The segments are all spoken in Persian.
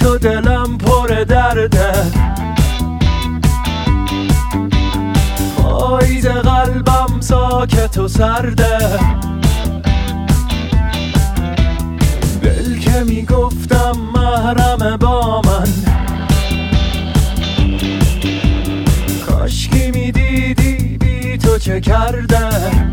تو دلم پر درده. پاییز قلبم ساکت و سرده. دل که می‌گفتم محرم با من. کاش می دیدی بی تو چه کرده.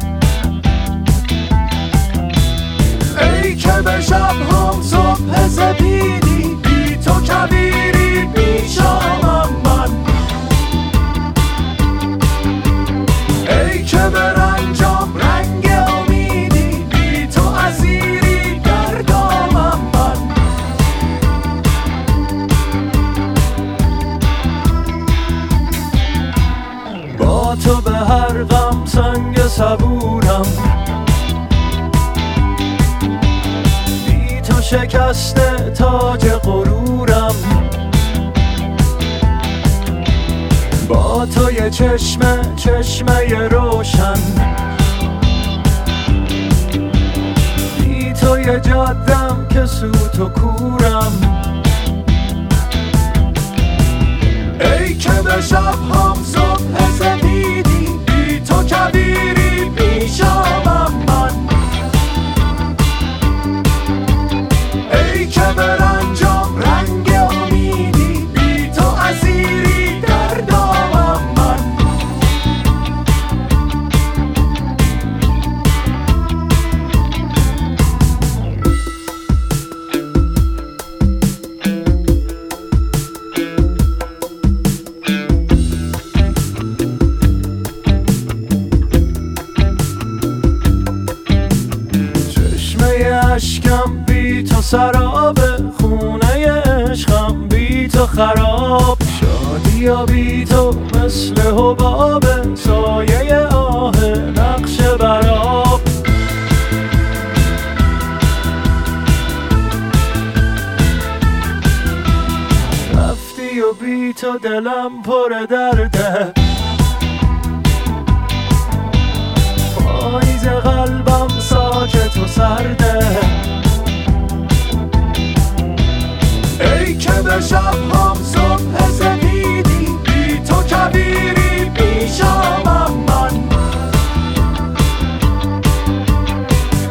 هر غم سنگ صبورم. بی تو شکسته تاج غرورم. با تو یه چشمه چشمه روشن. بی تو یه جادم که سوت و کورم. ای که به شب سراب خونه عشقم بی تو خراب. شادی یا بی تو مثل حباب سایه آه نقش براب. رفتی و بی تو دلم پر درده. شب هم صبح سپیدی بی تو کبیری پیشامم من.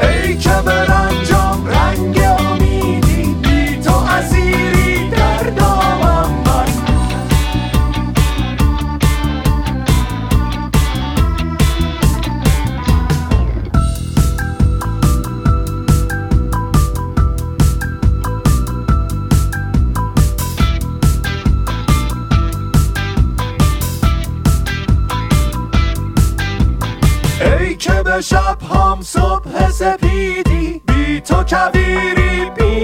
ای که شب هم صبح سپیدی. بی تو کبیری پیشم